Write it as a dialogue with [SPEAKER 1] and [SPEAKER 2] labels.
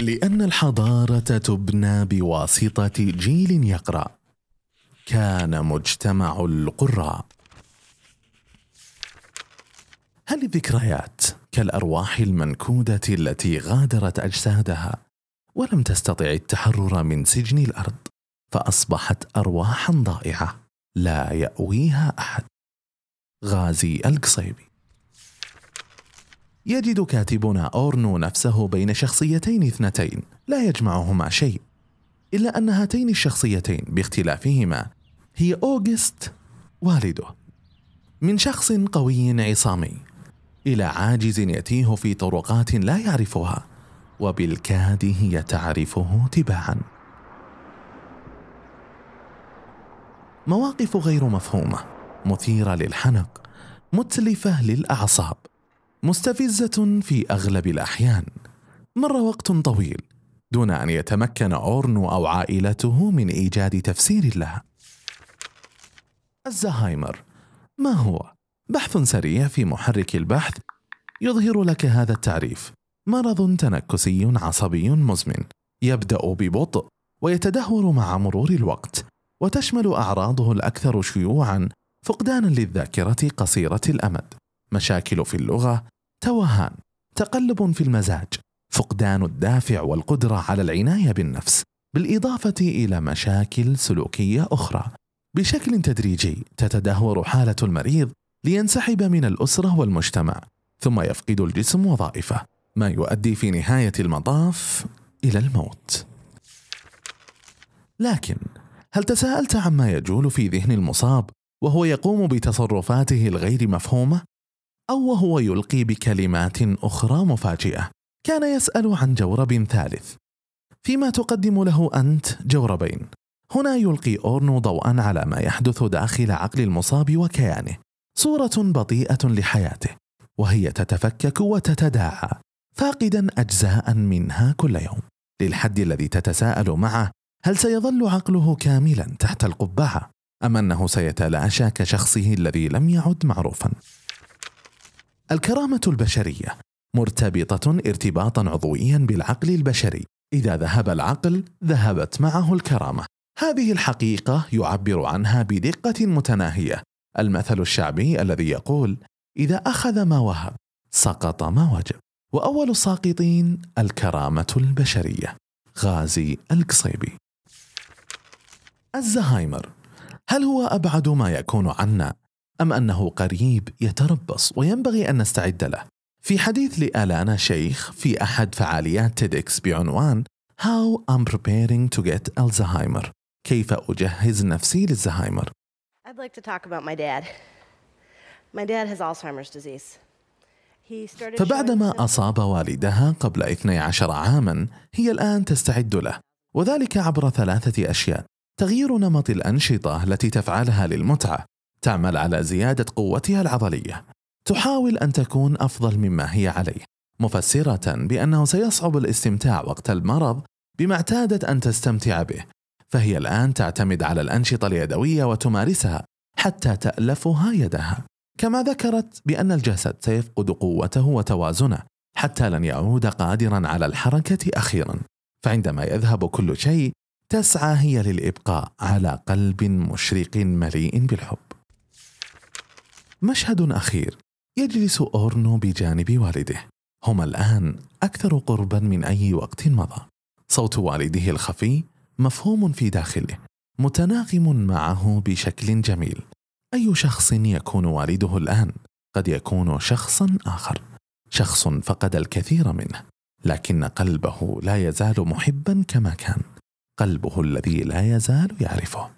[SPEAKER 1] لأن الحضارة تبنى بواسطة جيل يقرأ. كان مجتمع القراء. هل الذكريات كالأرواح المنكودة التي غادرت أجسادها ولم تستطع التحرر من سجن الأرض فأصبحت أرواحا ضائعة لا يأويها أحد؟ غازي القصيبي. يجد كاتبنا أورنو نفسه بين شخصيتين اثنتين لا يجمعهما شيء إلا أن هاتين الشخصيتين باختلافهما هي أوغست والده من شخص قوي عصامي إلى عاجز يتيه في طرقات لا يعرفها وبالكاد هي تعرفه تباعا. مواقف غير مفهومة مثيرة للحنق متلفة للأعصاب. مستفزة في أغلب الأحيان. مر وقت طويل دون أن يتمكن أورنو أو عائلته من إيجاد تفسير لها. الزهايمر ما هو؟ بحث سريع في محرك البحث يظهر لك هذا التعريف. مرض تنكسي عصبي مزمن يبدأ ببطء ويتدهور مع مرور الوقت وتشمل أعراضه الأكثر شيوعا فقدانا للذاكرة قصيرة الأمد. مشاكل في اللغة توهان تقلب في المزاج فقدان الدافع والقدرة على العناية بالنفس بالإضافة إلى مشاكل سلوكية أخرى. بشكل تدريجي تتدهور حالة المريض لينسحب من الأسرة والمجتمع ثم يفقد الجسم وظائفه ما يؤدي في نهاية المطاف إلى الموت. لكن هل تساءلت عما يجول في ذهن المصاب وهو يقوم بتصرفاته الغير مفهومة؟ أو وهو يلقي بكلمات أخرى مفاجئة. كان يسأل عن جورب ثالث. فيما تقدم له أنت جوربين. هنا يلقي أورنو ضوءا على ما يحدث داخل عقل المصاب وكيانه. صورة بطيئة لحياته وهي تتفكك وتتداعى فاقدا اجزاء منها كل يوم. للحد الذي تتساءل معه هل سيظل عقله كاملا تحت القبعة؟ أم أنه سيتلاشى كشخصه الذي لم يعد معروفا؟ الكرامة البشرية مرتبطة ارتباطا عضويا بالعقل البشري. إذا ذهب العقل ذهبت معه الكرامة. هذه الحقيقة يعبر عنها بدقة متناهية. المثل الشعبي الذي يقول إذا أخذ ما وهب سقط ما وجب. وأول الساقطين الكرامة البشرية. غازي القصيبي. الزهايمر. هل هو أبعد ما يكون عنا أم أنه قريب يتربص وينبغي أن نستعد له. في حديث لالانا شيخ في أحد فعاليات تيدكس بعنوان How I'm preparing to get Alzheimer. كيف أجهز نفسي للزهايمر؟
[SPEAKER 2] I'd like to talk about my dad. My dad has Alzheimer's disease. He started showing
[SPEAKER 1] فبعدما أصاب والدها قبل 12 عاما هي الآن تستعد له. وذلك عبر ثلاثة أشياء. تغيير نمط الأنشطة التي تفعلها للمتعة. تعمل على زيادة قوتها العضلية. تحاول أن تكون أفضل مما هي عليه مفسرة بأنه سيصعب الاستمتاع وقت المرض بما اعتادت أن تستمتع به فهي الآن تعتمد على الأنشطة اليدوية وتمارسها حتى تألفها يدها. كما ذكرت بأن الجسد سيفقد قوته وتوازنه حتى لن يعود قادرا على الحركة أخيرا فعندما يذهب كل شيء تسعى هي للإبقاء على قلب مشرق مليء بالحب. مشهد أخير يجلس أورنو بجانب والده. هما الآن أكثر قربا من أي وقت مضى. صوت والده الخفي مفهوم في داخله متناغم معه بشكل جميل. أي شخص يكون والده الآن قد يكون شخصا آخر شخص فقد الكثير منه لكن قلبه لا يزال محبا كما كان قلبه الذي لا يزال يعرفه.